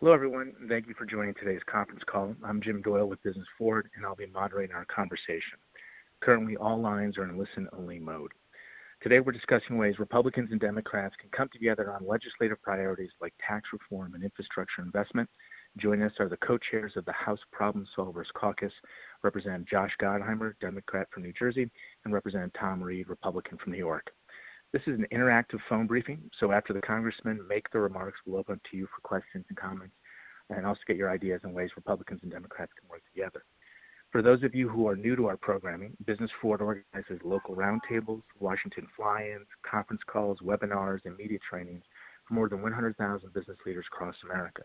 Hello, everyone, and thank you for joining today's conference call. I'm Jim Doyle with Business Forward, and I'll be moderating our conversation. Currently, all lines are in listen-only mode. Today, we're discussing ways Republicans and Democrats can come together on legislative priorities like tax reform and infrastructure investment. Joining us are the co-chairs of the House Problem Solvers Caucus, Representative Josh Gottheimer, Democrat from New Jersey, and Representative Tom Reed, Republican from New York. This is an interactive phone briefing, so after the congressmen make their remarks, we'll open to you for questions and comments and also get your ideas on ways Republicans and Democrats can work together. For those of you who are new to our programming, Business Forward organizes local roundtables, Washington fly-ins, conference calls, webinars, and media trainings for more than 100,000 business leaders across America.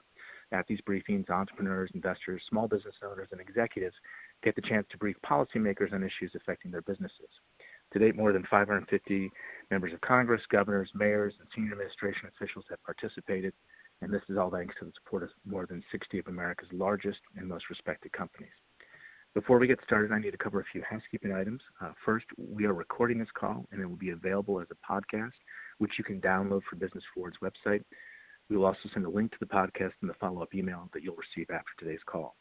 At these briefings, entrepreneurs, investors, small business owners, and executives get the chance to brief policymakers on issues affecting their businesses. To date, more than 550 members of Congress, governors, mayors, and senior administration officials have participated, and this is all thanks to the support of more than 60 of America's largest and most respected companies. Before we get started, I need to cover a few housekeeping items. Uh, first, we are recording this call, and it will be available as a podcast, which you can download from Business Forward's website. We will also send a link to the podcast in the follow-up email that you'll receive after today's call.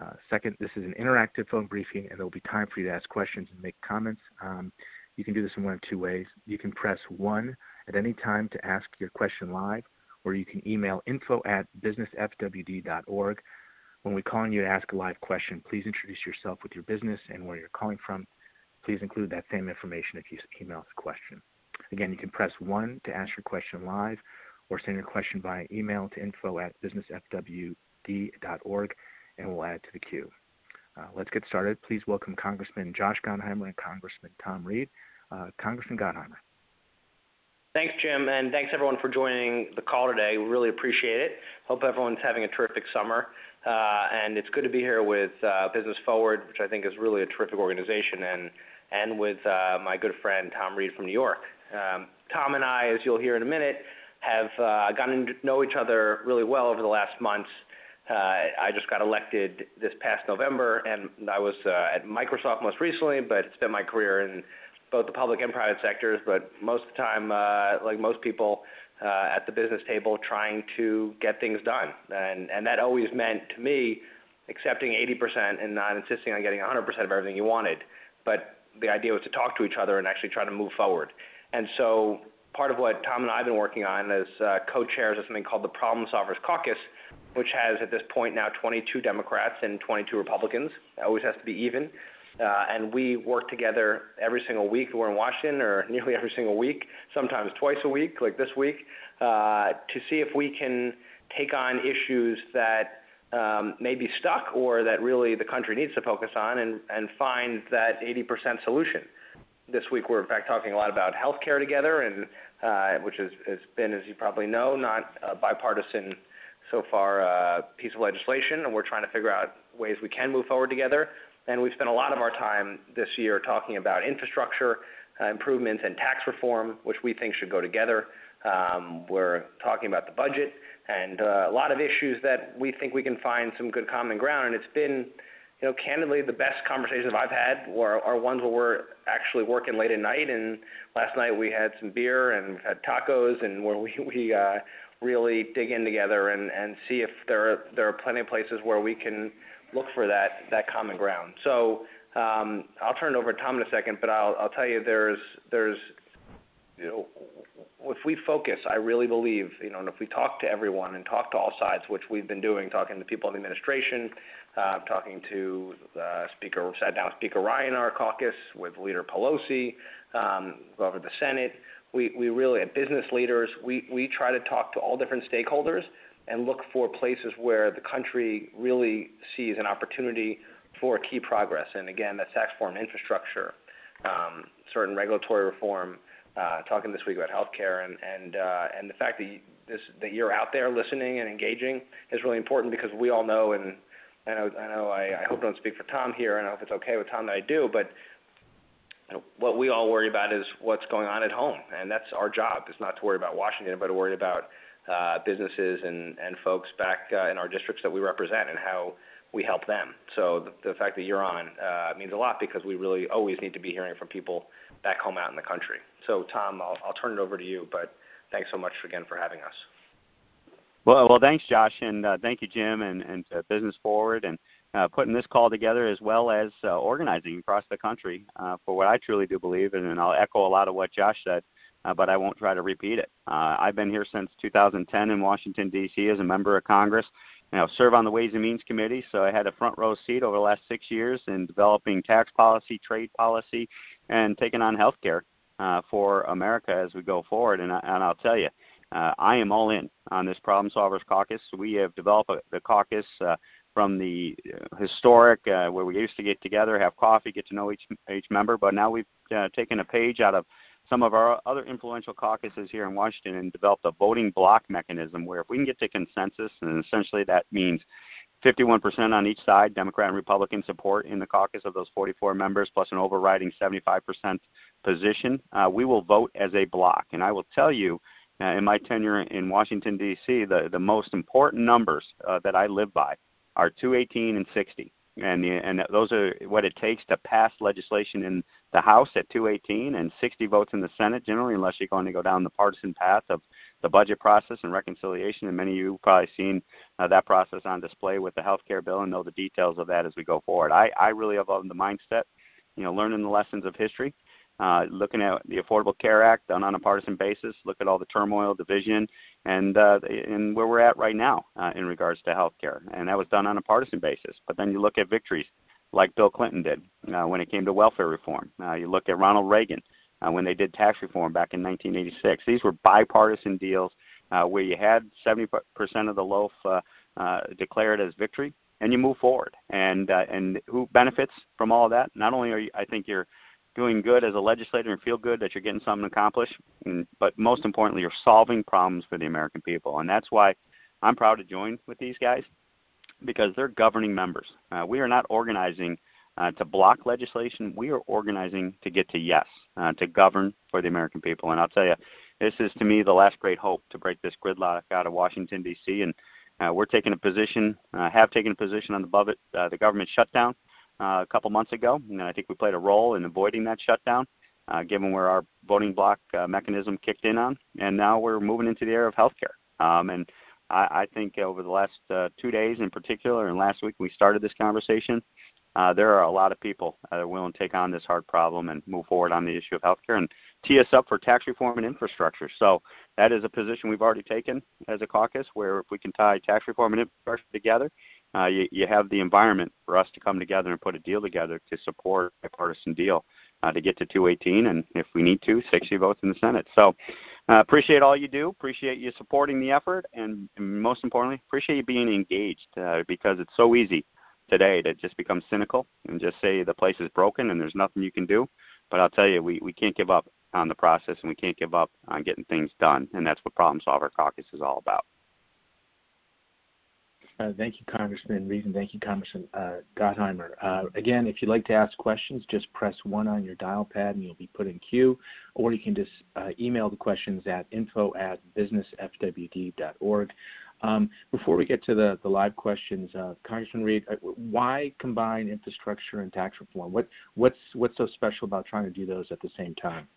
Uh, second, this is an interactive phone briefing, and there will be time for you to ask questions and make comments. Um, you can do this in one of two ways. You can press 1 at any time to ask your question live, or you can email info at businessfwd.org. When we call on you to ask a live question, please introduce yourself with your business and where you're calling from. Please include that same information if you email the question. Again, you can press 1 to ask your question live, or send your question via email to info at businessfwd.org and we'll add to the queue. Uh, let's get started. Please welcome Congressman Josh Gottheimer and Congressman Tom Reed. Uh, Congressman Gottheimer. Thanks, Jim, and thanks everyone for joining the call today. We really appreciate it. Hope everyone's having a terrific summer. Uh, and it's good to be here with uh, Business Forward, which I think is really a terrific organization, and, and with uh, my good friend Tom Reed from New York. Um, Tom and I, as you'll hear in a minute, have uh, gotten to know each other really well over the last months. Uh, I just got elected this past November, and I was uh, at Microsoft most recently, but spent my career in both the public and private sectors. But most of the time, uh, like most people, at the business table trying to get things done. And, and that always meant to me accepting 80% and not insisting on getting 100% of everything you wanted. But the idea was to talk to each other and actually try to move forward. And so part of what Tom and I have been working on as uh, co-chairs of something called the Problem Solvers Caucus, which has at this point now 22 Democrats and 22 Republicans. It always has to be even. Uh, and we work together every single week. We're in Washington, or nearly every single week, sometimes twice a week, like this week, uh, to see if we can take on issues that um, may be stuck or that really the country needs to focus on and, and find that 80% solution. This week, we're in fact talking a lot about healthcare together, and uh, which has, has been, as you probably know, not a bipartisan so far uh, piece of legislation, and we're trying to figure out ways we can move forward together. And we've spent a lot of our time this year talking about infrastructure uh, improvements and tax reform, which we think should go together. Um, we're talking about the budget and uh, a lot of issues that we think we can find some good common ground. And it's been, you know, candidly, the best conversations I've had are, are ones where we're actually working late at night. And last night we had some beer and we've had tacos, and where we we uh, really dig in together and, and see if there are, there are plenty of places where we can look for that, that common ground. So um, I'll turn it over to Tom in a second, but I'll, I'll tell you there's, there's, you know, if we focus, I really believe, you know, and if we talk to everyone and talk to all sides, which we've been doing, talking to people in the administration, talking to uh, Speaker, sat down with Speaker Ryan our caucus, with Leader Pelosi, um, over the Senate, we, we really, at business leaders, we, we try to talk to all different stakeholders and look for places where the country really sees an opportunity for key progress. And again, that's tax reform, infrastructure, um, certain regulatory reform, uh, talking this week about healthcare, and and uh, and the fact that you, this that you're out there listening and engaging is really important because we all know, and I know I hope I don't speak for Tom here, and I hope it's okay with Tom that I do, but what we all worry about is what's going on at home, and that's our job. Is not to worry about Washington, but to worry about uh, businesses and, folks back uh, in our districts that we represent and how we help them. So the, fact that you're on uh, means a lot because we really always need to be hearing from people back home out in the country. So Tom, I'll turn it over to you, but thanks so much again for having us. Well, well, thanks, Josh, and uh, thank you, Jim, and, and to Business Forward, and uh, putting this call together as well as uh, organizing across the country uh, for what I truly do believe, and, and I'll echo a lot of what Josh said, uh, but I won't try to repeat it. Uh, I've been here since 2010 in Washington, D.C. as a member of Congress. You know, serve on the Ways and Means Committee, so I had a front row seat over the last six years in developing tax policy, trade policy, and taking on healthcare uh, for America as we go forward. And, I, and I'll tell you, uh, I am all in on this Problem Solvers Caucus. We have developed a, the caucus uh, from the uh, historic, uh, where we used to get together, have coffee, get to know each each member, but now we've uh, taken a page out of some of our other influential caucuses here in Washington and developed a voting bloc mechanism where if we can get to consensus, and essentially that means 51% on each side, Democrat and Republican support in the caucus of those 44 members, plus an overriding 75% position, uh, we will vote as a bloc. And I will tell you, uh, in my tenure in Washington, D.C., the, the most important numbers uh, that I live by are 218 and 60. And, and those are what it takes to pass legislation in the House at 218 and 60 votes in the Senate, generally, unless you're going to go down the partisan path of the budget process and reconciliation. And many of you have probably seen uh, that process on display with the health care bill and know the details of that as we go forward. I, I really have the mindset, you know, learning the lessons of history uh, looking at the Affordable Care Act done on a partisan basis, look at all the turmoil, division, and uh, and where we're at right now uh, in regards to health care. And that was done on a partisan basis. But then you look at victories like Bill Clinton did uh, when it came to welfare reform. Uh, you look at Ronald Reagan uh, when they did tax reform back in 1986. These were bipartisan deals uh, where you had 70% of the loaf uh, uh, declared as victory, and you move forward. And uh, and who benefits from all of that? Not only are you, I think you're doing good as a legislator and feel good that you're getting something accomplished, and, but most importantly, you're solving problems for the American people. And that's why I'm proud to join with these guys because they're governing members. Uh, we are not organizing uh, to block legislation. We are organizing to get to yes, uh, to govern for the American people. And I'll tell you, this is to me the last great hope to break this gridlock out of Washington D.C. And uh, we're taking a position, uh, have taken a position on the, it, uh, the government shutdown a couple months ago, and I think we played a role in avoiding that shutdown, uh, given where our voting bloc uh, mechanism kicked in on. And now we're moving into the era of healthcare. Um, and I, think over the last uh, two days in particular, and last week we started this conversation, uh, there are a lot of people that are willing to take on this hard problem and move forward on the issue of healthcare and tee us up for tax reform and infrastructure. So that is a position we've already taken as a caucus, where if we can tie tax reform and infrastructure together, uh, you, you have the environment for us to come together and put a deal together to support a partisan deal uh, to get to 218, and if we need to, 60 votes in the Senate. So uh, appreciate all you do. Appreciate you supporting the effort, and, and most importantly, appreciate you being engaged uh, because it's so easy today to just become cynical and just say the place is broken and there's nothing you can do. But I'll tell you, we, we can't give up on the process and we can't give up on getting things done, and that's what Problem Solver Caucus is all about. Uh, thank you, Congressman Reed, and thank you, Congressman uh, Gottheimer. Uh, again, if you'd like to ask questions, just press one on your dial pad and you'll be put in queue, or you can just email the questions at info at businessfwd.org. Um, before we get to the, the live questions, Congressman Reed, why combine infrastructure and tax reform? What, what's, what's so special about trying to do those at the same time?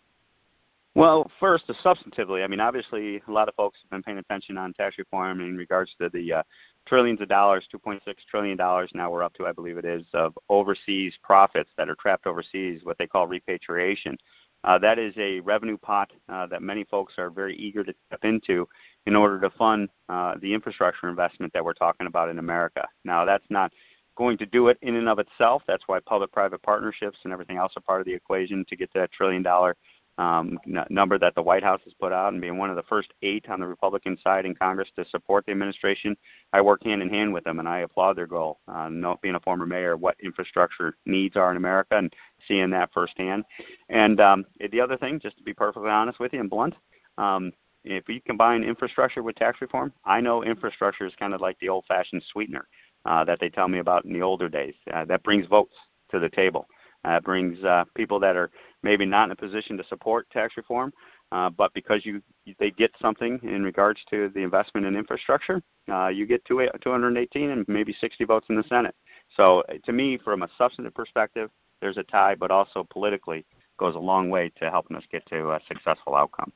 Well, first, substantively, I mean, obviously, a lot of folks have been paying attention on tax reform in regards to the uh, trillions of dollars, 2.6 trillion dollars. Now we're up to, I believe it is, of overseas profits that are trapped overseas, what they call repatriation. Uh, that is a revenue pot uh, that many folks are very eager to step into in order to fund uh, the infrastructure investment that we're talking about in America. Now, that's not going to do it in and of itself. That's why public-private partnerships and everything else are part of the equation to get to that trillion dollar um, n- number that the White House has put out and being one of the first eight on the Republican side in Congress to support the administration. I work hand in hand with them, and I applaud their goal. Uh, being a former mayor, what infrastructure needs are in America, and seeing that firsthand. And um, the other thing, just to be perfectly honest with you and blunt, um, if you combine infrastructure with tax reform, I know infrastructure is kind of like the old-fashioned sweetener uh, that they tell me about in the older days. Uh, that brings votes to the table. Uh, brings uh, people that are maybe not in a position to support tax reform, uh, but because you they get something in regards to the investment in infrastructure, uh, you get two, 218 and maybe 60 votes in the Senate. So uh, to me, from a substantive perspective, there's a tie, but also politically goes a long way to helping us get to a successful outcome.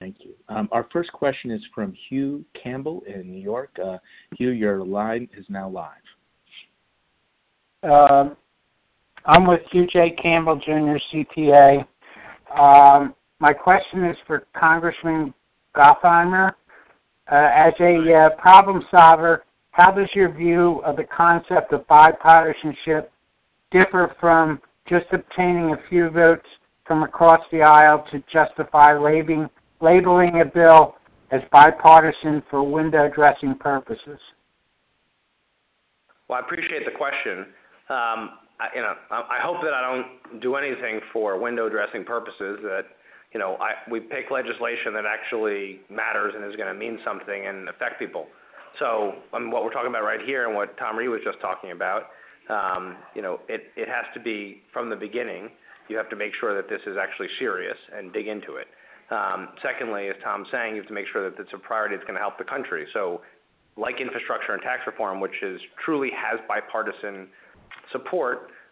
Thank you. Our first question is from Hugh Campbell in New York. Hugh, your line is now live. I'm with Hugh J. Campbell Jr., CPA. Um, my question is for Congressman Gottheimer. Uh, as a uh, problem solver, how does your view of the concept of bipartisanship differ from just obtaining a few votes from across the aisle to justify labeling a bill as bipartisan for window dressing purposes? Well, I appreciate the question. Um, You know, I hope that I don't do anything for window dressing purposes, that you know, we pick legislation that actually matters and is gonna mean something and affect people. So, what we're talking about right here and what Tom Reed was just talking about, um, you know, it has to be from the beginning, you have to make sure that this is actually serious and dig into it. Um, secondly, as Tom's saying, you have to make sure that it's a priority that's gonna help the country. So like infrastructure and tax reform, which is truly has bipartisan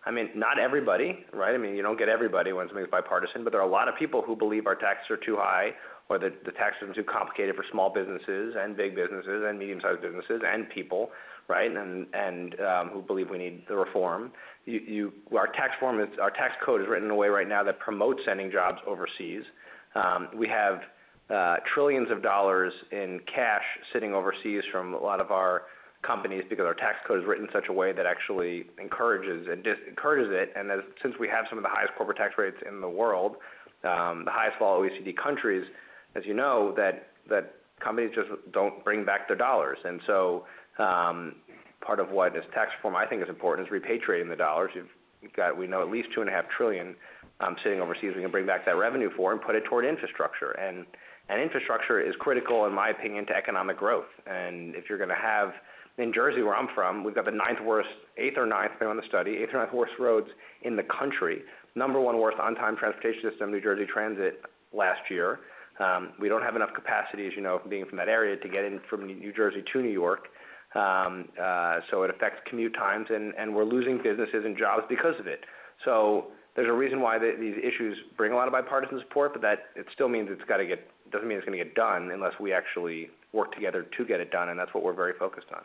I mean, not everybody, right? I mean, you don't get everybody when something's bipartisan, but there are a lot of people who believe our taxes are too high or that the tax system is too complicated for small businesses and big businesses and medium-sized businesses and people, right? And and um, who believe we need the reform. You, you our tax form is our tax code is written in a way right now that promotes sending jobs overseas. We have trillions of dollars in cash sitting overseas from a lot of our companies because our tax code is written in such a way that actually encourages it. And since we have some of the highest corporate tax rates in the world, the highest of all OECD countries, as you know, that companies just don't bring back their dollars. And so, um part of what is tax reform I think is important is repatriating the dollars. We know at least $2.5 trillion sitting overseas we can bring back that revenue for and put it toward infrastructure. And infrastructure is critical, in my opinion, to economic growth. And if you're gonna have in Jersey, where I'm from, we've got the ninth worst, eighth or ninth, depending on the study, eighth or ninth worst roads in the country. Number one worst on-time transportation system, New Jersey Transit last year. Um, we don't have enough capacity, as you know, being from that area, to get in from New Jersey to New York. Um, uh, so it affects commute times, and we're losing businesses and jobs because of it. So there's a reason why these issues bring a lot of bipartisan support, but that it still means it's gotta get doesn't mean it's gonna get done unless we actually work together to get it done, and that's what we're very focused on.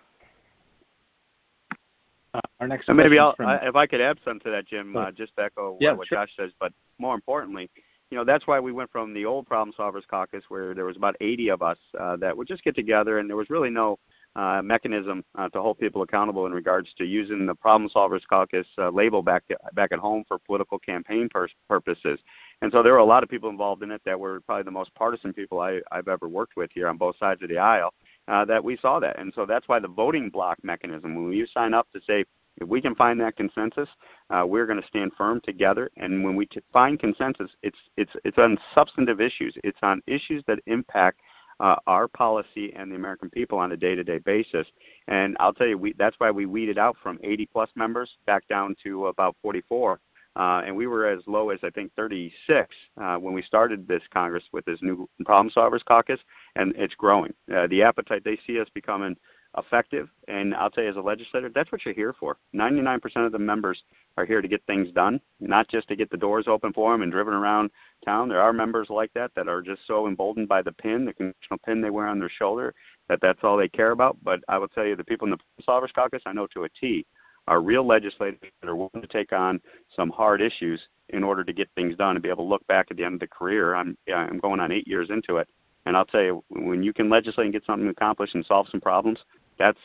Our next question is from. Maybe if I could add something to that, Jim. Sure. Uh, just to echo Yeah, sure. what Josh says, but more importantly, you know, that's why we went from the old Problem Solvers Caucus, where there was about 80 of us uh, that would just get together, and there was really no uh, mechanism to hold people accountable in regards to using the Problem Solvers Caucus label back at home for political campaign purposes. And so there were a lot of people involved in it that were probably the most partisan people I've ever worked with here on both sides of the aisle that we saw that. And so that's why the voting bloc mechanism, when you sign up to say, "If we can find that consensus, uh, we're gonna stand firm together." And when we find consensus, it's it's it's on substantive issues. It's on issues that impact uh, our policy and the American people on a day-to-day basis. And I'll tell you, we, that's why we weeded out from 80 plus members back down to about 44. Uh, and We were as low as, I think, 36 when we started this Congress with this new Problem Solvers Caucus, and it's growing. The appetite, they see us becoming effective. And I'll tell you, as a legislator, that's what you're here for. 99% of the members are here to get things done, not just to get the doors open for them and driven around town. There are members like that that are just so emboldened by the pin, the congressional pin they wear on their shoulder, that that's all they care about. But I will tell you, the people in the Solvers Caucus, I know to a T, are real legislators that are willing to take on some hard issues in order to get things done and be able to look back at the end of the career. I'm going on eight years into it, and I'll tell you, when you can legislate and get something accomplished and solve some problems, that's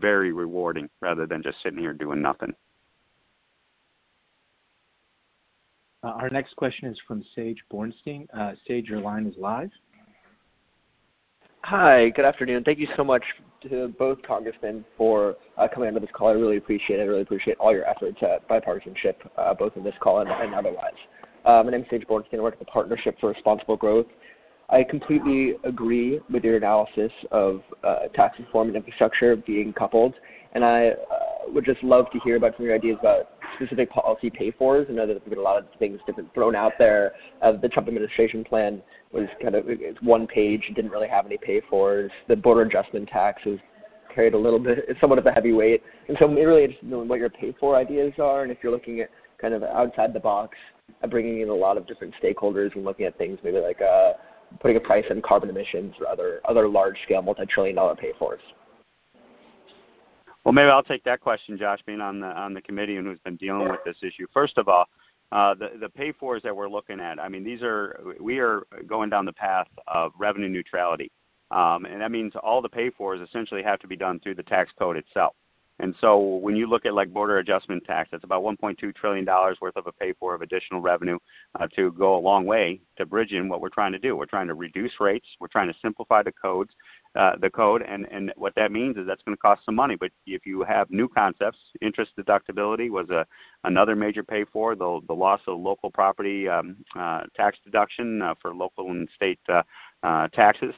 very rewarding rather than just sitting here doing nothing. Uh, our next question is from Sage Bornstein. Uh, Sage, your line is live. Hi. Good afternoon. Thank you so much to both congressmen for uh, coming onto this call. I really appreciate it. I really appreciate all your efforts at bipartisanship, both in this call and otherwise. My name is Sage Bornstein. I work at the Partnership for Responsible Growth. I completely agree with your analysis of uh, tax reform and infrastructure being coupled, and I uh, would just love to hear about some of your ideas about specific policy pay-fors. I know that there's been a lot of things different thrown out there. Uh, the Trump administration plan was kind of, it's one page, didn't really have any pay-fors. The border adjustment tax is carried a little bit, somewhat of a heavyweight. I'm really interested in knowing what your pay-for ideas are, and if you're looking at kind of outside the box, bringing in a lot of different stakeholders and looking at things maybe like putting a price on carbon emissions or other other large scale multi-trillion dollar pay fors? Well, maybe I'll take that question, Josh, being on the on the committee and who's been dealing with this issue. First of all, uh, the the pay fors that we're looking at. I mean, these are we are going down the path of revenue neutrality, um, and that means all the pay fors essentially have to be done through the tax code itself. And so when you look at like border adjustment tax, that's about 1.2 trillion dollars worth of a pay for of additional revenue uh, to go a long way to bridging what we're trying to do. We're trying to reduce rates. We're trying to simplify the codes, uh, the code, and what that means is that's going to cost some money. But if you have new concepts, interest deductibility was another major pay for the the loss of local property um, uh, tax deduction for local and state taxes.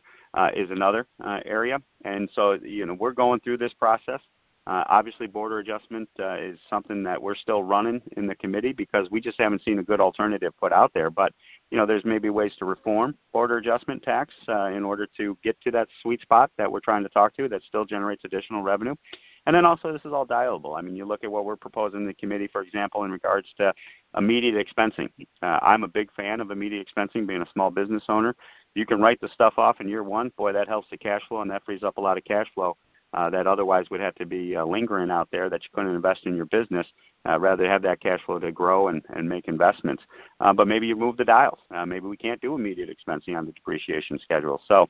Is another area, and so you know we're going through this process. Uh, obviously, border adjustment uh, is something that we're still running in the committee because we just haven't seen a good alternative put out there. But you know, there's maybe ways to reform border adjustment tax uh, in order to get to that sweet spot that we're trying to talk to that still generates additional revenue. And then also, this is all dialable. I mean, you look at what we're proposing in the committee, for example, in regards to immediate expensing. I'm a big fan of immediate expensing, being a small business owner. You can write the stuff off in year one. Boy, that helps the cash flow, and that frees up a lot of cash flow that otherwise would have to be uh, lingering out there that you couldn't invest in your business. Uh, rather have that cash flow to grow and, make investments. Uh, but maybe you move the dials. Uh, maybe we can't do immediate expensing on the depreciation schedule. So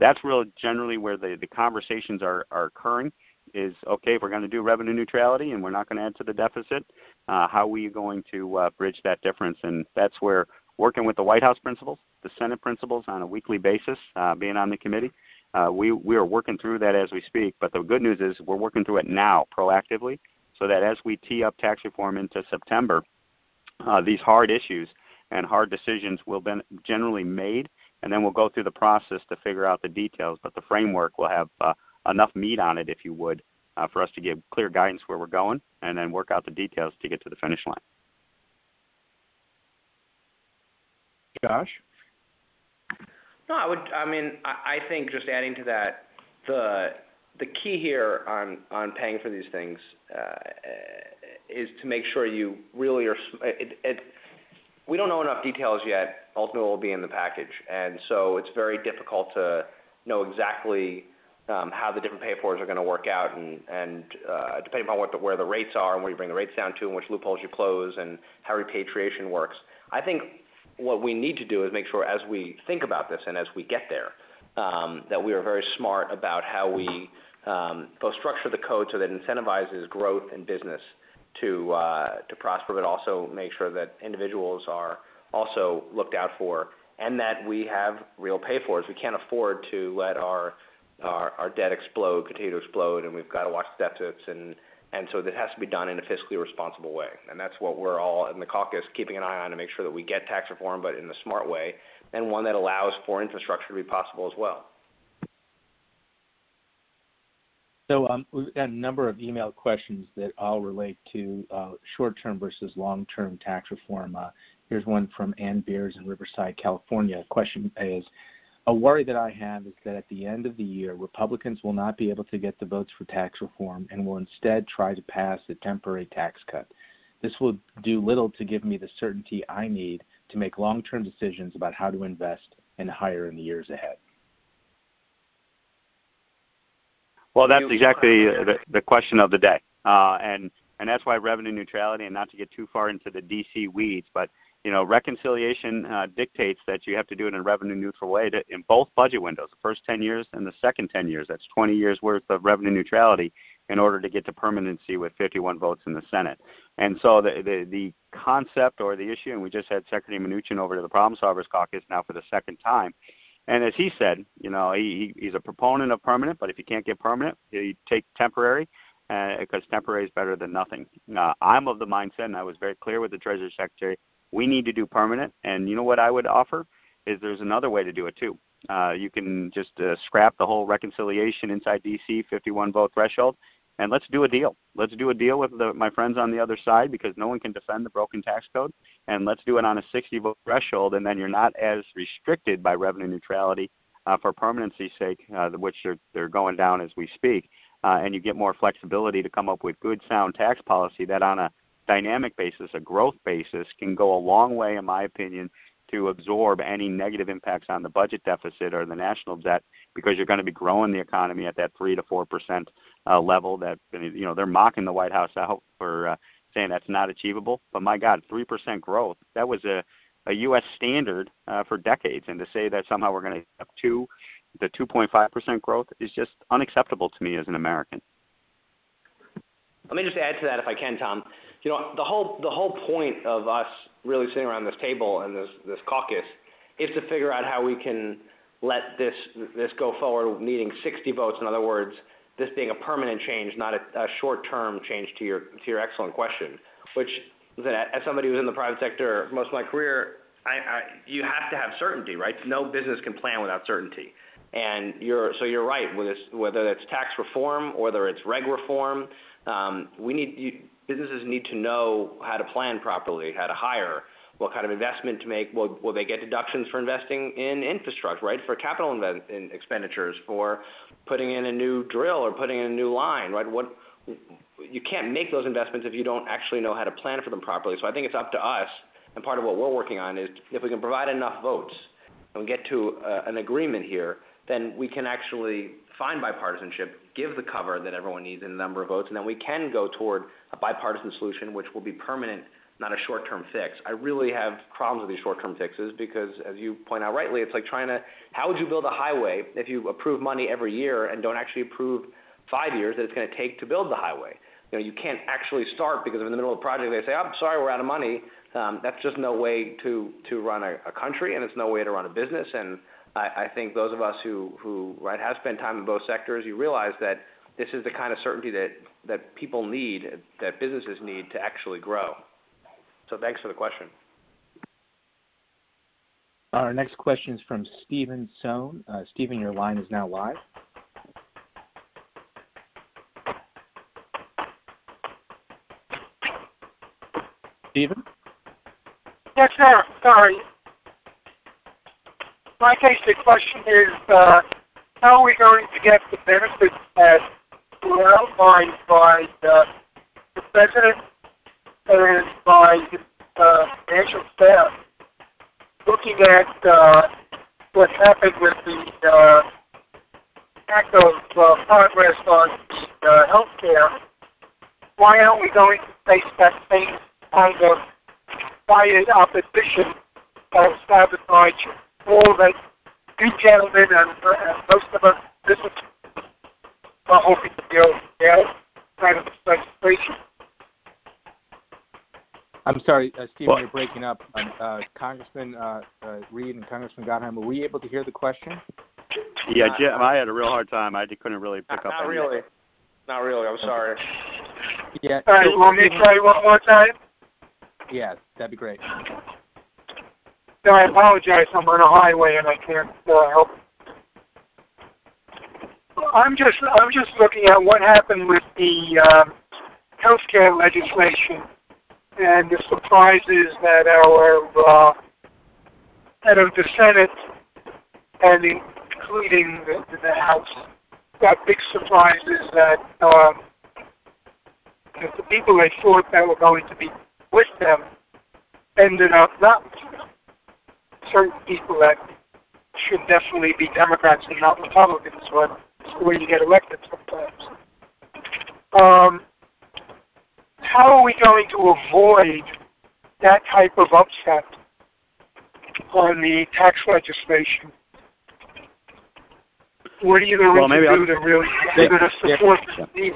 that's really generally where the, conversations are, occurring is okay if we're going to do revenue neutrality and we're not going to add to the deficit uh, how are we going to uh, bridge that difference and that's where working with the white house principals the senate principals on a weekly basis uh, being on the committee uh, we we are working through that as we speak. But the good news is we're working through it now proactively, so that as we tee up tax reform into September, uh, these hard issues and hard decisions will be generally made, and then we'll go through the process to figure out the details. But the framework will have uh, enough meat on it, if you would, uh, for us to give clear guidance where we're going, and then work out the details to get to the finish line. Josh. No, I would. I mean, I think just adding to that, the key here on paying for these things uh, is to make sure you really are. We don't know enough details yet. Ultimately, will be in the package, and so it's very difficult to know exactly um, how the different pay-fors are to work out, and, uh, depending upon what where the rates are and where you bring the rates down to, and which loopholes you close, and how repatriation works. I think what we need to do is make sure as we think about this and as we get there, um, that we are very smart about how we um, both structure the code so that incentivizes growth in business to uh, to prosper, but also make sure that individuals are also looked out for, and that we have real pay fors. We can't afford to let our debt explode, continue to explode, and we've got to watch deficits and and so this has to be done in a fiscally responsible way. And that's what we're all in the caucus keeping an eye on to make sure that we get tax reform, but in a smart way, and one that allows for infrastructure to be possible as well. So um, we've got a number of email questions that all relate to uh, short-term versus long-term tax reform. Uh, here's one from Ann Beers in Riverside, California. Question is, a worry that I have is that at the end of the year, Republicans will not be able to get the votes for tax reform and will instead try to pass a temporary tax cut. This will do little to give me the certainty I need to make long term decisions about how to invest and hire in the years ahead. Well, that's exactly the, the question of the day. Uh, and, and that's why revenue neutrality, and not to get too far into the DC weeds, but you know, reconciliation uh, dictates that you have to do it in a revenue neutral way to, in both budget windows, the first 10 years and the second 10 years. That's 20 years worth of revenue neutrality in order to get to permanency with 51 votes in the Senate. And so the, the, the concept or the issue, and we just had Secretary Mnuchin over to the Problem Solvers Caucus now for the second time. And as he said, you know, he, he's a proponent of permanent, but if you can't get permanent, you take temporary because uh, temporary is better than nothing. Uh, I'm of the mindset, and I was very clear with the Treasury Secretary, we need to do permanent. And you know what I would offer is there's another way to do it too. Uh, you can just uh, scrap the whole reconciliation inside DC 51 vote threshold, and let's do a deal. Let's do a deal with the, my friends on the other side because no one can defend the broken tax code, and let's do it on a 60 vote threshold, and then you're not as restricted by revenue neutrality uh, for permanency's sake, uh, which are, they're going down as we speak, uh, and you get more flexibility to come up with good, sound tax policy that on a dynamic basis, a growth basis, can go a long way, in my opinion, to absorb any negative impacts on the budget deficit or the national debt because you're going to be growing the economy at that 3 to 4 percent uh, level. That you know they're mocking the White House out for uh, saying that's not achievable. But my God, 3 percent growth that was a a U.S. standard uh, for decades, and to say that somehow we're going to up to the 2.5 percent growth is just unacceptable to me as an American. Let me just add to that, if I can, Tom. You know, the whole the whole point of us really sitting around this table and this this caucus is to figure out how we can let this this go forward, needing 60 votes. In other words, this being a permanent change, not a, short-term change. To your to your excellent question, which as somebody who's in the private sector most of my career, you have to have certainty, right? No business can plan without certainty. And you're so you're right. Whether it's, tax reform, or whether it's reg reform, um, we need businesses need to know how to plan properly, how to hire, what kind of investment to make. Will, they get deductions for investing in infrastructure, right? For capital expenditures, for putting in a new drill or putting in a new line, right? You can't make those investments if you don't actually know how to plan for them properly. So I think it's up to us, and part of what we're working on is if we can provide enough votes and get to uh, an agreement here, then we can actually find bipartisanship, give the cover that everyone needs in a number of votes, and then we can go toward a bipartisan solution which will be permanent, not a short-term fix. I really have problems with these short-term fixes because, as you point out rightly, it's like trying to how would you build a highway if you approve money every year and don't actually approve five years that it's going to take to build the highway? You know, you can't actually start because in the middle of the project they say, "I'm sorry, we're out of money." Um, that's just no way to to run a, country, and it's no way to run a business. And I, I think those of us who who right have spent time in both sectors, you realize that this is the kind of certainty that that people need, that businesses need to actually grow. So thanks for the question. Our next question is from Stephen Sohn. Uh, Stephen, your line is now live. Stephen? Yes, sir. Sorry. My basic question is, uh, how are we going to get the benefits that were outlined by uh, the President and by his uh, financial staff? Looking at uh, what happened with the uh, act of uh, progress on uh, health care, why aren't we going to face that same kind of quiet opposition of sabotage all that you gentlemen and, and most of us business are hoping to go there kind of legislation. I'm sorry, uh, Stephen, you're breaking up. Um, uh, Congressman uh, uh, Reed and Congressman Gottheimer, were we able to hear the question? Yeah, Jim, I had a real hard time. I couldn't really pick not, up. Not really. It. Not really. I'm sorry. Yeah. All right, so, want me to try one more time? Yeah, that'd be great. No, I apologize. I'm on a highway and I can't uh, help. I'm just I'm just looking at what happened with the um, healthcare legislation and the surprises that our uh, head of the Senate and including the, the House got big surprises that um, that the people they thought that were going to be with them ended up not certain people that should definitely be Democrats and not Republicans, but way you get elected sometimes. Um, how are we going to avoid that type of upset on the tax legislation? What are you going well, to do to really it a support yeah.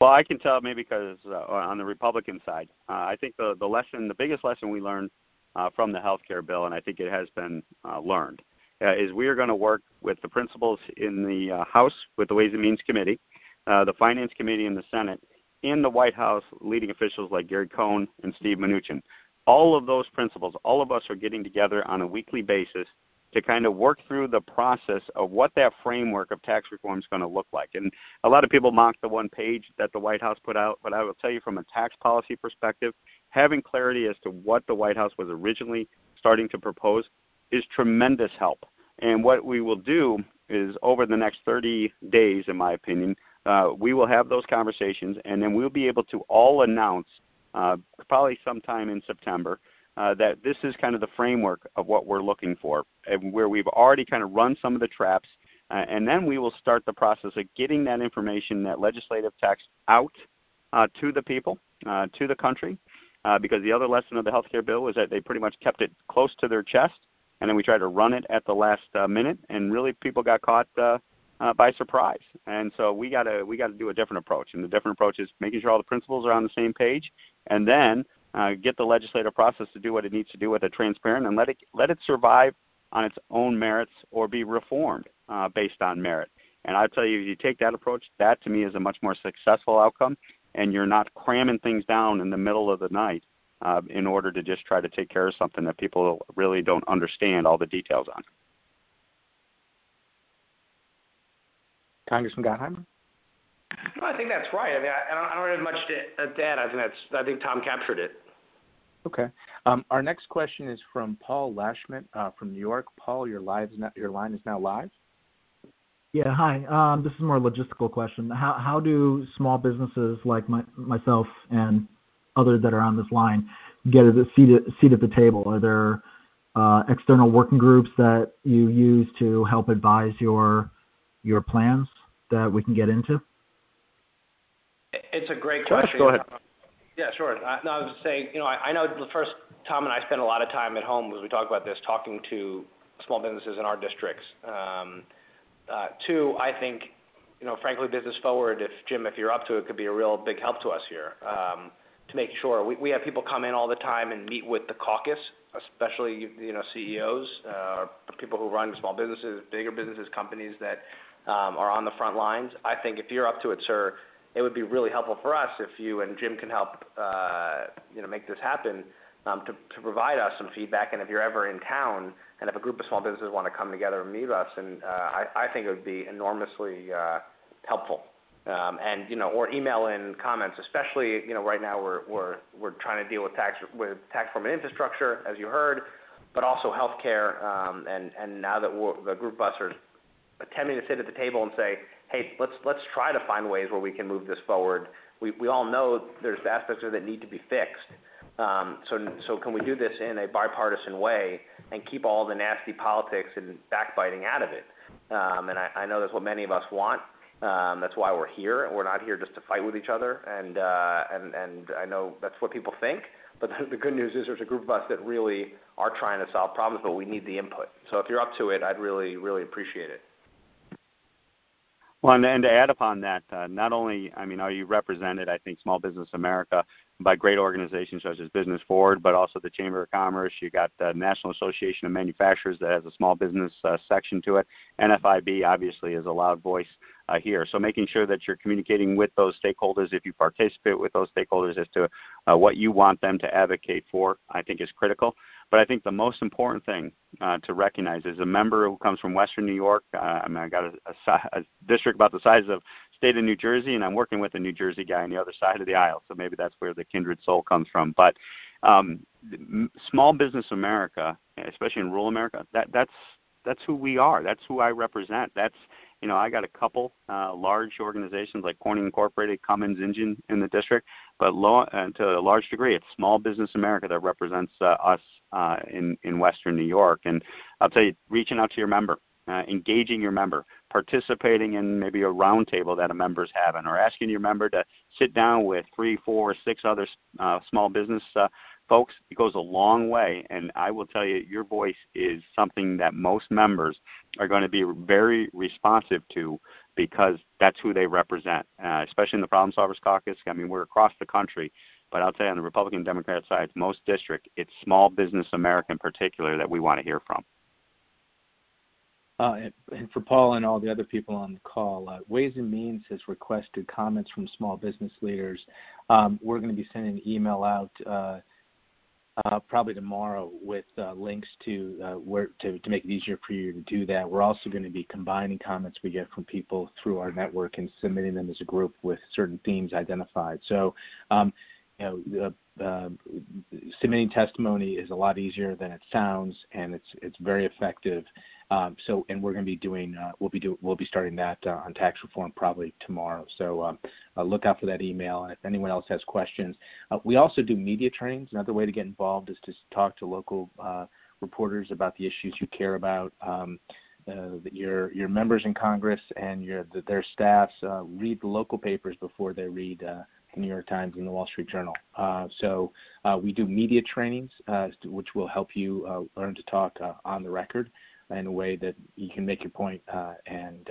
Well, I can tell maybe because uh, on the Republican side, uh, I think the the lesson, the biggest lesson we learned uh, from the health care bill, and I think it has been uh, learned, is we are going to work with the principals in the uh, House with the Ways and Means Committee, uh, the Finance Committee in the Senate, in the White House leading officials like Gary Cohn and Steve Mnuchin. All of those principals, all of us are getting together on a weekly basis to kind of work through the process of what that framework of tax reform is going to look like. And a lot of people mock the one page that the White House put out, but I will tell you from a tax policy perspective, having clarity as to what the White House was originally starting to propose is tremendous help. And what we will do is over the next 30 days, in my opinion, uh, we will have those conversations, and then we'll be able to all announce, uh, probably sometime in September, that this is kind of the framework of what we're looking for, and where we've already kind of run some of the traps, uh, and then we will start the process of getting that information, that legislative text, out uh, to the people, uh, to the country, uh, because the other lesson of the healthcare bill was that they pretty much kept it close to their chest, and then we tried to run it at the last uh, minute, and really people got caught uh, uh, by surprise. And so we got to we got to do a different approach, and the different approach is making sure all the principals are on the same page, and then uh, get the legislative process to do what it needs to do with it transparent, and let it let it survive on its own merits or be reformed uh, based on merit. And I tell you, if you take that approach, that to me is a much more successful outcome and you're not cramming things down in the middle of the night uh, in order to just try to take care of something that people really don't understand all the details on. Congressman Gottheimer? No, I think that's right. I mean, I, don't, I don't have much to, to add. I think that's. I think Tom captured it. Okay. Um, our next question is from Paul Lashmet uh, from New York. Paul, your, your line is now live. Yeah, hi. Um, this is more a logistical question. How how do small businesses like my, myself and others that are on this line get a seat at, seat at the table? Are there uh, external working groups that you use to help advise your your plans that we can get into? It's a great question. Josh, go ahead. Yeah, sure. No, I was just saying, you know, I know the first, Tom and I spent a lot of time at home as we talk about this, talking to small businesses in our districts. Um, uh, two, I think, you know, frankly, Business Forward, if Jim, if you're up to it, could be a real big help to us here, um, to make sure. We have people come in all the time and meet with the caucus, especially, you know, CEOs, uh, people who run small businesses, bigger businesses, companies that um, are on the front lines. I think if you're up to it, sir, it would be really helpful for us if you and Jim can help, uh, you know, make this happen, um, to provide us some feedback. And if you're ever in town, and if a group of small businesses want to come together and meet us, and uh, I think it would be enormously uh, helpful. Um, and you know, or email in comments, especially you know, right now we're we're we're trying to deal with tax with tax reform and infrastructure, as you heard, but also healthcare. Um, and and now that the group of are attempting to sit at the table and say, hey, let's let's try to find ways where we can move this forward. We we all know there's aspects of that need to be fixed. Um, so can we do this in a bipartisan way and keep all the nasty politics and backbiting out of it? And I know that's what many of us want. Um, that's why we're here. We're not here just to fight with each other. And uh, I know that's what people think, but the good news is there's a group of us that really are trying to solve problems, but we need the input. So if you're up to it, I'd really, really appreciate it. Well, and to add upon that, uh, not only, I mean, are you represented, I think, Small Business America by great organizations such as Business Forward, but also the Chamber of Commerce. You got the National Association of Manufacturers that has a small business uh, section to it. NFIB obviously is a loud voice uh, here. So making sure that you're communicating with those stakeholders, if you participate with those stakeholders as to uh, what you want them to advocate for, I think is critical. But I think the most important thing uh, to recognize is a member who comes from Western New York. Uh, I mean, I got a, a, a district about the size of state of New Jersey, and I'm working with a New Jersey guy on the other side of the aisle. So maybe that's where the kindred soul comes from. But um, small business America, especially in rural America, that that's that's who we are. That's who I represent. That's you know, I got a couple uh, large organizations like Corning Incorporated, Cummins Engine in the district, but low, uh, to a large degree, it's Small Business America that represents uh, us uh, in in Western New York. And I'll tell you, reaching out to your member, uh, engaging your member, participating in maybe a roundtable that a member's having, or asking your member to sit down with three, four, six other uh, small business uh, folks, it goes a long way. And I will tell you, your voice is something that most members are going to be very responsive to because that's who they represent, uh, especially in the Problem Solvers Caucus. I mean, we're across the country. But I'll tell you, on the Republican Democrat side, most district, it's small business America in particular that we want to hear from. Uh, and for Paul and all the other people on the call, uh, Ways and Means has requested comments from small business leaders. Um, we're going to be sending an email out uh, probably tomorrow with uh, links to uh, where to, to make it easier for you to do that. We're also going to be combining comments we get from people through our network and submitting them as a group with certain themes identified. Know, uh, submitting testimony is a lot easier than it sounds, and it's it's very effective. Um, so, and we're going to be doing, uh, we'll be do, we'll be starting that uh, on tax reform probably tomorrow. So, um, look out for that email. If anyone else has questions, we also do media trainings. Another way to get involved is to talk to local reporters about the issues you care about. Um, your your members in Congress and your their staffs read the local papers before they read New York Times and the Wall Street Journal. Uh, so uh, we do media trainings, uh, which will help you learn to talk on the record in a way that you can make your point and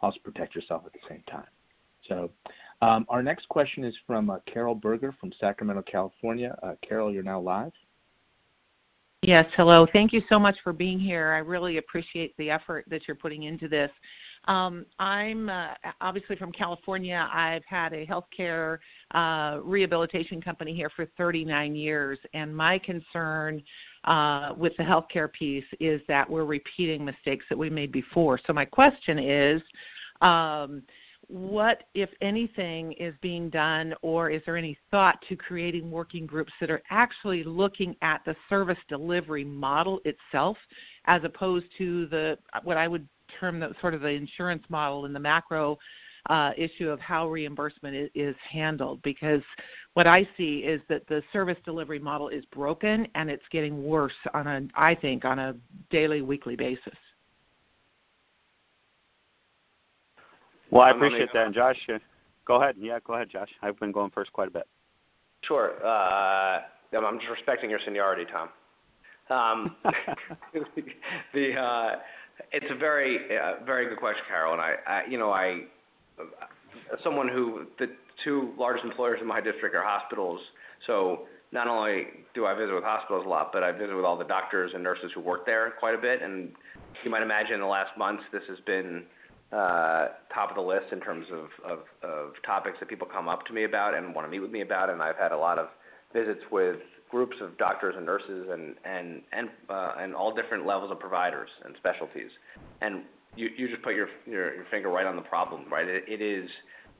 also protect yourself at the same time. So um, our next question is from Carol Berger from Sacramento, California. Carol, you're now live. Yes, hello. Thank you so much for being here. I really appreciate the effort that you're putting into this. Um, I'm uh, obviously from California. I've had a healthcare uh, rehabilitation company here for 39 years, and my concern uh, with the healthcare piece is that we're repeating mistakes that we made before. So my question is. Um, what, if anything, is being done, or is there any thought to creating working groups that are actually looking at the service delivery model itself, as opposed to the what I would term the sort of the insurance model and the macro uh, issue of how reimbursement is, is handled? Because what I see is that the service delivery model is broken and it's getting worse on a, I think, on a daily, weekly basis. Well, I appreciate that. And Josh, uh, go ahead. Yeah, go ahead, Josh. I've been going first quite a bit. Sure. Uh, I'm just respecting your seniority, Tom. Um, the uh, it's a very uh, very good question, Carol. And I, you know I someone who the two largest employers in my district are hospitals. So not only do I visit with hospitals a lot, but I visit with all the doctors and nurses who work there quite a bit. And you might imagine in the last months this has been uh, top of the list in terms of, topics that people come up to me about and want to meet with me about. And I've had a lot of visits with groups of doctors and nurses uh, and all different levels of providers and specialties. And you you just put your finger right on the problem, right? It, is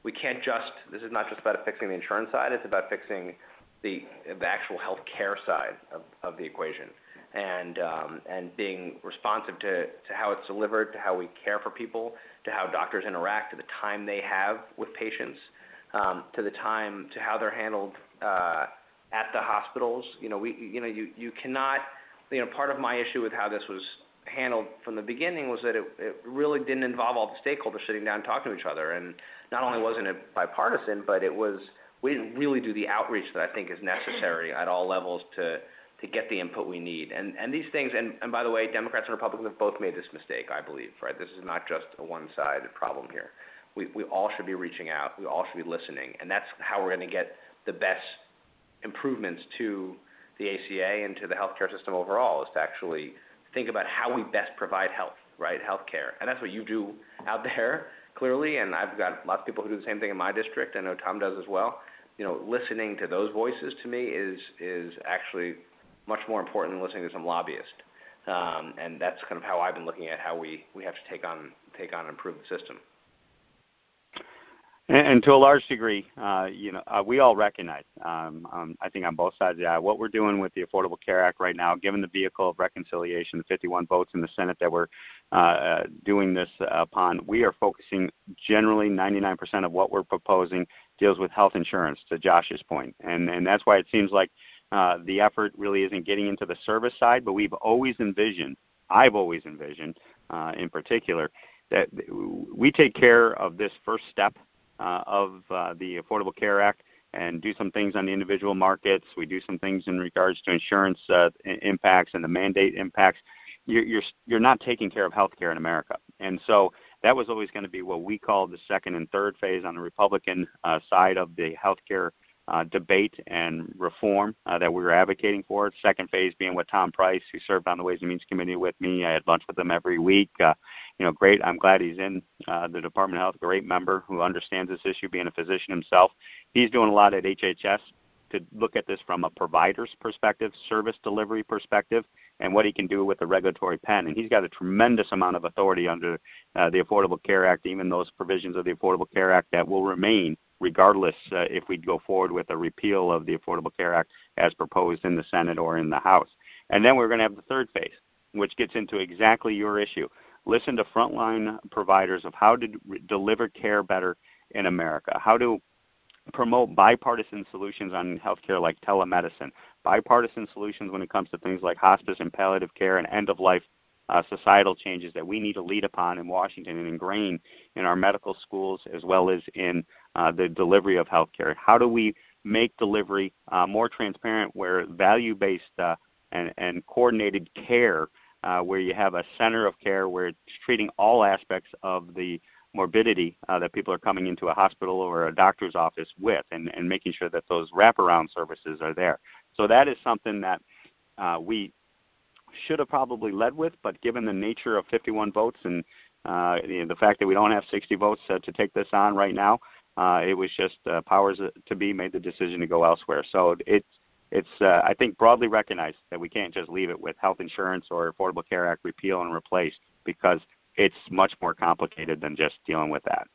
we can't just this is not just about fixing the insurance side. It's about fixing the the actual health care side of, the equation and um, and being responsive to, to how it's delivered, to how we care for people, to how doctors interact, to the time they have with patients, um, to the time to how they're handled uh, at the hospitals. You know, we you know you you cannot you know part of my issue with how this was handled from the beginning was that it, really didn't involve all the stakeholders sitting down talking to each other, and not only wasn't it bipartisan, but it was we didn't really do the outreach that I think is necessary at all levels to to get the input we need. And and these things, and, and by the way, Democrats and Republicans have both made this mistake, I believe, right? This is not just a one-sided problem here. We we all should be reaching out. We all should be listening, and that's how we're going to get the best improvements to the ACA and to the healthcare system overall. Is to actually think about how we best provide health, right? Healthcare, and that's what you do out there clearly. And I've got lots of people who do the same thing in my district. I know Tom does as well. You know, listening to those voices to me is is actually much more important than listening to some lobbyist. Um, and that's kind of how I've been looking at how we, we have to take on take on and improve the system. And, to a large degree, uh, you know, uh, we all recognize, um, um, I think on both sides of the aisle, what we're doing with the Affordable Care Act right now, given the vehicle of reconciliation, the 51 votes in the Senate that we're uh, doing this upon, we are focusing generally 99% of what we're proposing deals with health insurance, to Josh's point. And, and that's why it seems like the effort really isn't getting into the service side, but we've always envisioned, I've always envisioned in particular, that we take care of this first step of uh, the Affordable Care Act and do some things on the individual markets. We do some things in regards to insurance uh, impacts and the mandate impacts. You're, you're, you're not taking care of healthcare in America. And so that was always going to be what we call the second and third phase on the Republican uh, side of the healthcare uh, debate and reform uh, that we were advocating for. Second phase being with Tom Price, who served on the Ways and Means Committee with me. I had lunch with him every week. Uh, you know, great. I'm glad he's in uh, the Department of Health. Great member who understands this issue, being a physician himself. He's doing a lot at HHS to look at this from a provider's perspective, service delivery perspective, and what he can do with the regulatory pen. And he's got a tremendous amount of authority under uh, the Affordable Care Act, even those provisions of the Affordable Care Act that will remain regardless uh, if we go forward with a repeal of the Affordable Care Act as proposed in the Senate or in the House. And then we're going to have the third phase. which gets into exactly your issue. Listen to frontline providers of how to deliver care better in America, how to promote bipartisan solutions on healthcare like telemedicine, bipartisan solutions when it comes to things like hospice and palliative care and end of life uh, societal changes that we need to lead upon in Washington and ingrain in our medical schools as well as in uh, the delivery of healthcare. How do we make delivery uh, more transparent where value based uh, and, and coordinated care, uh, where you have a center of care where it's treating all aspects of the morbidity uh, that people are coming into a hospital or a doctor's office with and, and making sure that those wraparound services are there. So that is something that we should have probably led with, but given the nature of 51 votes and uh, the fact that we don't have 60 votes uh, to take this on right now, uh, it was just uh, powers to be made the decision to go elsewhere. So it's it's uh, I think broadly recognized that we can't just leave it with health insurance or Affordable Care Act repeal and replace because it's much more complicated than just dealing with that.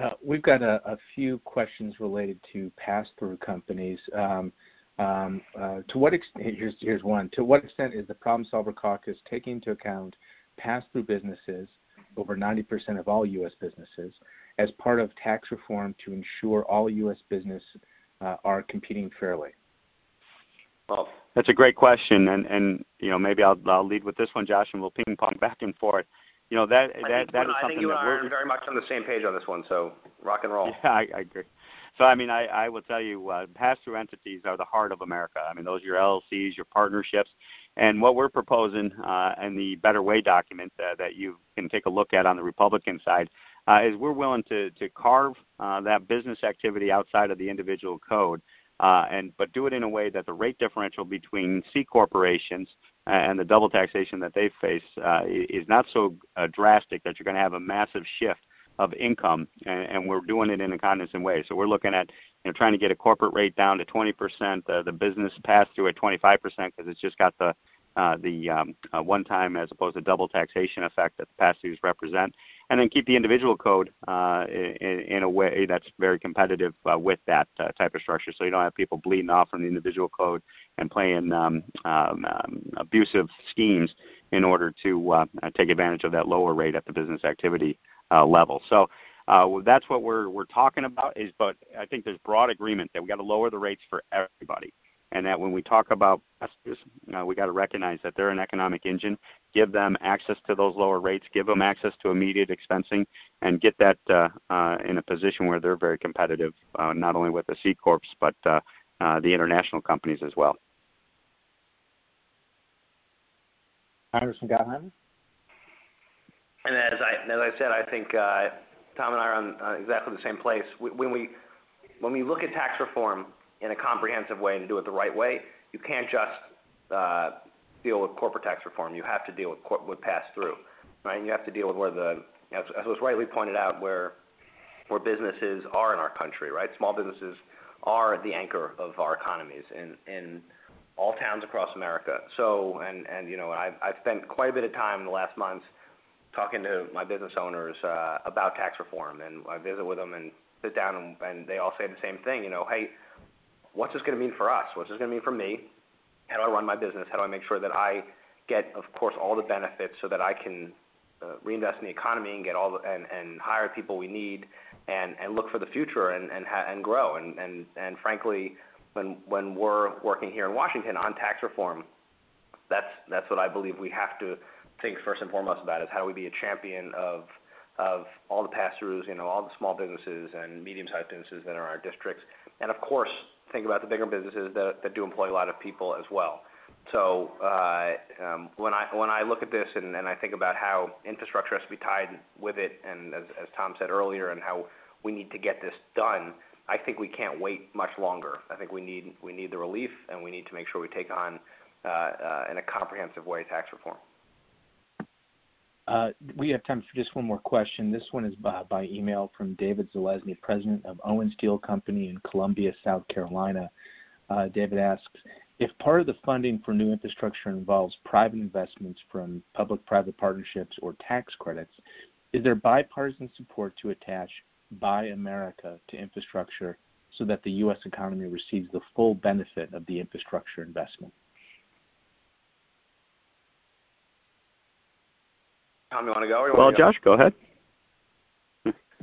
Uh, we've got a, a, few questions related to pass-through companies. Um, um, uh, to what extent? Here's, here's one. To what extent is the Problem Solver Caucus taking into account pass-through businesses, over 90% of all U.S. businesses, as part of tax reform to ensure all U.S. business uh, are competing fairly? Well, that's a great question, and and you know maybe I'll I'll lead with this one, Josh, and we'll ping pong back and forth. You know that I that that is I something think you that are we're very much on the same page on this one. So rock and roll. Yeah, I, I agree. So I mean, I, I will tell you, uh, pass-through entities are the heart of America. I mean, those are your LLCs, your partnerships, and what we're proposing uh, in the Better Way document uh, that you can take a look at on the Republican side uh, is we're willing to to carve uh, that business activity outside of the individual code uh, and but do it in a way that the rate differential between C corporations and the double taxation that they face uh, is not so uh, drastic that you're going to have a massive shift of income, and, and we're doing it in a cognizant way. So we're looking at you know trying to get a corporate rate down to 20%, uh, the business pass through at 25% because it's just got the uh, the um, uh, one-time as opposed to double taxation effect that the pass-throughs represent, and then keep the individual code uh, in, in, a way that's very competitive uh, with that uh, type of structure. So you don't have people bleeding off from the individual code and playing um, um, um abusive schemes in order to uh, take advantage of that lower rate at the business activity level. So. that's what we're we're talking about. Is but I think there's broad agreement that we got to lower the rates for everybody and that when we talk about investors, uh, we got to recognize that they're an economic engine. Give them access to those lower rates, give them access to immediate expensing, and get that uh, uh, in a position where they're very competitive, uh, not only with the C corps but uh, uh, the international companies as well. Congressman Gottheimer. And as I said, I think Tom and I are on exactly the same place. When we when we look at tax reform, in a comprehensive way and do it the right way, you can't just uh, deal with corporate tax reform. You have to deal with, cor- with pass through, right? You have to deal with where the, as, as was rightly pointed out, where where businesses are in our country, right? Small businesses are the anchor of our economies in in all towns across America. So, and and you know, I've spent quite a bit of time in the last months talking to my business owners uh, about tax reform, and I visit with them and sit down, and, they all say the same thing. You know, hey, what's this going to mean for us? What's this going to mean for me? How do I run my business? How do I make sure that I get, of course, all the benefits so that I can uh, reinvest in the economy and get all the, and, hire people we need and, look for the future and grow. And, and, and frankly, when, when we're working here in Washington on tax reform, that's, that's what I believe we have to think first and foremost about is how do we be a champion of, of all the pass-throughs, you know, all the small businesses and medium-sized businesses that are in our districts. And of course, think about the bigger businesses that, that do employ a lot of people as well. So uh, um, when I when I look at this and, and I think about how infrastructure has to be tied with it, and as, as Tom said earlier, and how we need to get this done, I think we can't wait much longer. I think we need we need the relief, and we need to make sure we take on uh, uh, in a comprehensive way tax reform. Uh, we have time for just one more question. This one is by, email from David Zalesny, president of Owen Steel Company in Columbia, South Carolina. Uh, David asks, if part of the funding for new infrastructure involves private investments from public-private partnerships or tax credits, is there bipartisan support to attach Buy America to infrastructure so that the U.S. economy receives the full benefit of the infrastructure investment? Tom, you want to go? Or you well, want to Josh, go ahead.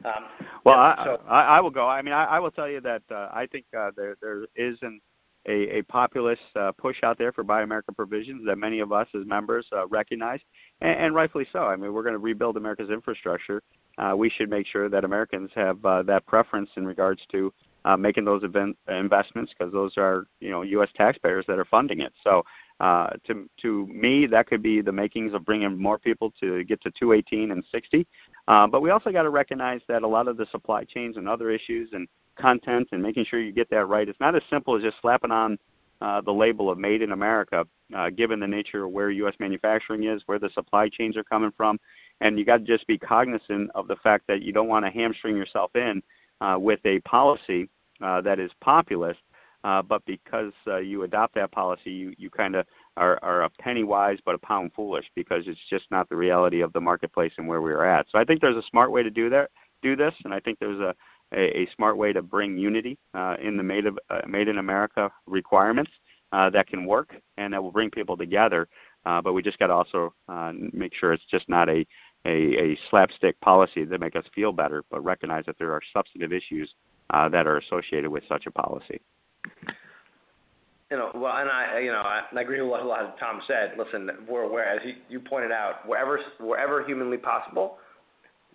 Um, well, yeah, I, so, I, I will go. I mean, I, I will tell you that uh, I think uh, there there is an, a, a populist uh, push out there for Buy America provisions that many of us as members uh, recognize, and, and rightfully so. I mean, we're going to rebuild America's infrastructure. Uh, we should make sure that Americans have uh, that preference in regards to uh, making those event, investments because those are you know U.S. taxpayers that are funding it. So uh, to to me, that could be the makings of bringing more people to get to 218 and 60. Uh, but we also got to recognize that a lot of the supply chains and other issues and content and making sure you get that right, it's not as simple as just slapping on uh, the label of Made in America, uh, given the nature of where U.S. manufacturing is, where the supply chains are coming from, and you got to just be cognizant of the fact that you don't want to hamstring yourself in uh, with a policy uh, that is populist, but because uh, you adopt that policy, you, you kind of are, are a penny wise but a pound foolish because it's just not the reality of the marketplace and where we're at. So I think there's a smart way to do that, do this, and I think there's a, a, a smart way to bring unity uh, in the Made, of, uh, Made in America requirements uh, that can work and that will bring people together. Uh, but we just got to also uh, make sure it's just not a, a, a slapstick policy that make us feel better, but recognize that there are substantive issues uh, that are associated with such a policy. You know, well, and I, you know, I, agree with a lot of Tom said. Listen, we're aware, as you, pointed out, wherever wherever humanly possible,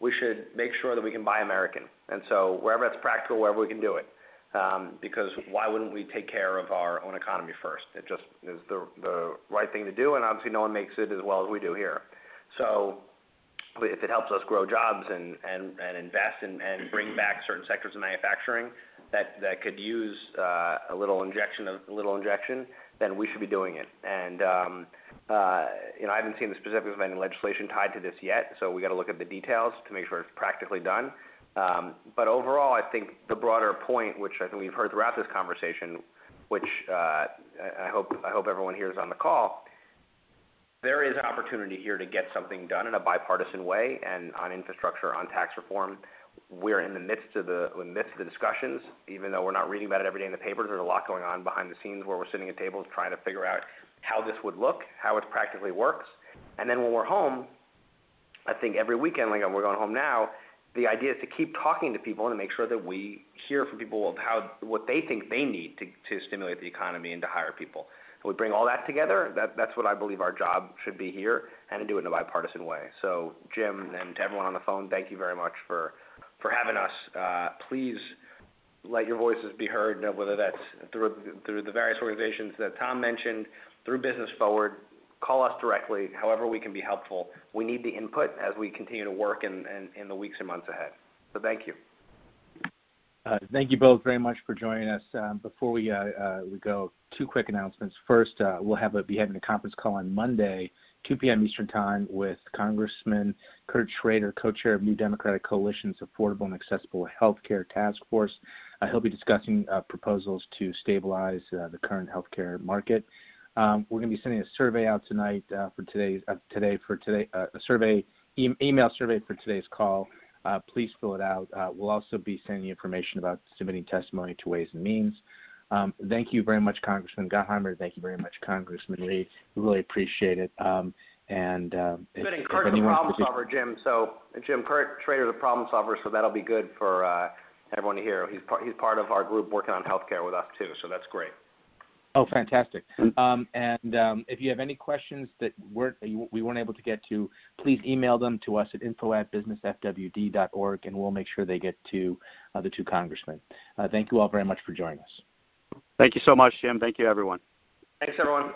we should make sure that we can buy American. And so wherever it's practical, wherever we can do it, um, because why wouldn't we take care of our own economy first? It just is the the right thing to do, and obviously no one makes it as well as we do here. So if it helps us grow jobs and and and invest and and bring back certain sectors of manufacturing that could use uh, a little injection then we should be doing it. And um, uh, you know, I haven't seen the specifics of any legislation tied to this yet, so we got to look at the details to make sure it's practically done. Um, but overall, I think the broader point, which I think we've heard throughout this conversation, which uh, I hope I hope everyone hears on the call, there is an opportunity here to get something done in a bipartisan way and on infrastructure, on tax reform. We're in the midst of the discussions, even though we're not reading about it every day in the papers. There's a lot going on behind the scenes where we're sitting at tables trying to figure out how this would look, how it practically works. And then when we're home, I think every weekend, like we're going home now, the idea is to keep talking to people and to make sure that we hear from people of how what they think they need to, to stimulate the economy and to hire people we bring all that together, that's what I believe our job should be here, and to do it in a bipartisan way. So, Jim, and to everyone on the phone, thank you very much for, for having us. Uh, please let your voices be heard, whether that's through, the various organizations that Tom mentioned, through Business Forward. Call us directly, however we can be helpful. We need the input as we continue to work in, the weeks and months ahead. So thank you. Uh, thank you both very much for joining us. Um, before we uh, uh, go, two quick announcements. First, we'll be having a conference call on Monday, 2 p.m. Eastern Time, with Congressman Kurt Schrader, co-chair of New Democratic Coalition's Affordable and Accessible Healthcare Task Force. he'll be discussing proposals to stabilize the current healthcare market. Um, we're going to be sending a survey out tonight for today's today for today a survey e- email survey for today's call. Uh, please fill it out. Uh, we'll also be sending information about submitting testimony to Ways and Means. Um, thank you very much, Congressman Gottheimer. Thank you very much, Congressman Reed. We really appreciate it. Um, and um, good. And Kurt's a problem solver, Jim. So Jim, Kurt Schrader's a problem solver, so that'll be good for uh, everyone to hear. He's part, he's part of our group working on healthcare with us too, so that's great. Oh, fantastic. Um, and um, if you have any questions that weren't, we weren't able to get to, please email them to us at info at businessfwd.org, and we'll make sure they get to uh, the two congressmen. Uh, thank you all very much for joining us. Thank you so much, Jim. Thank you, everyone. Thanks, everyone.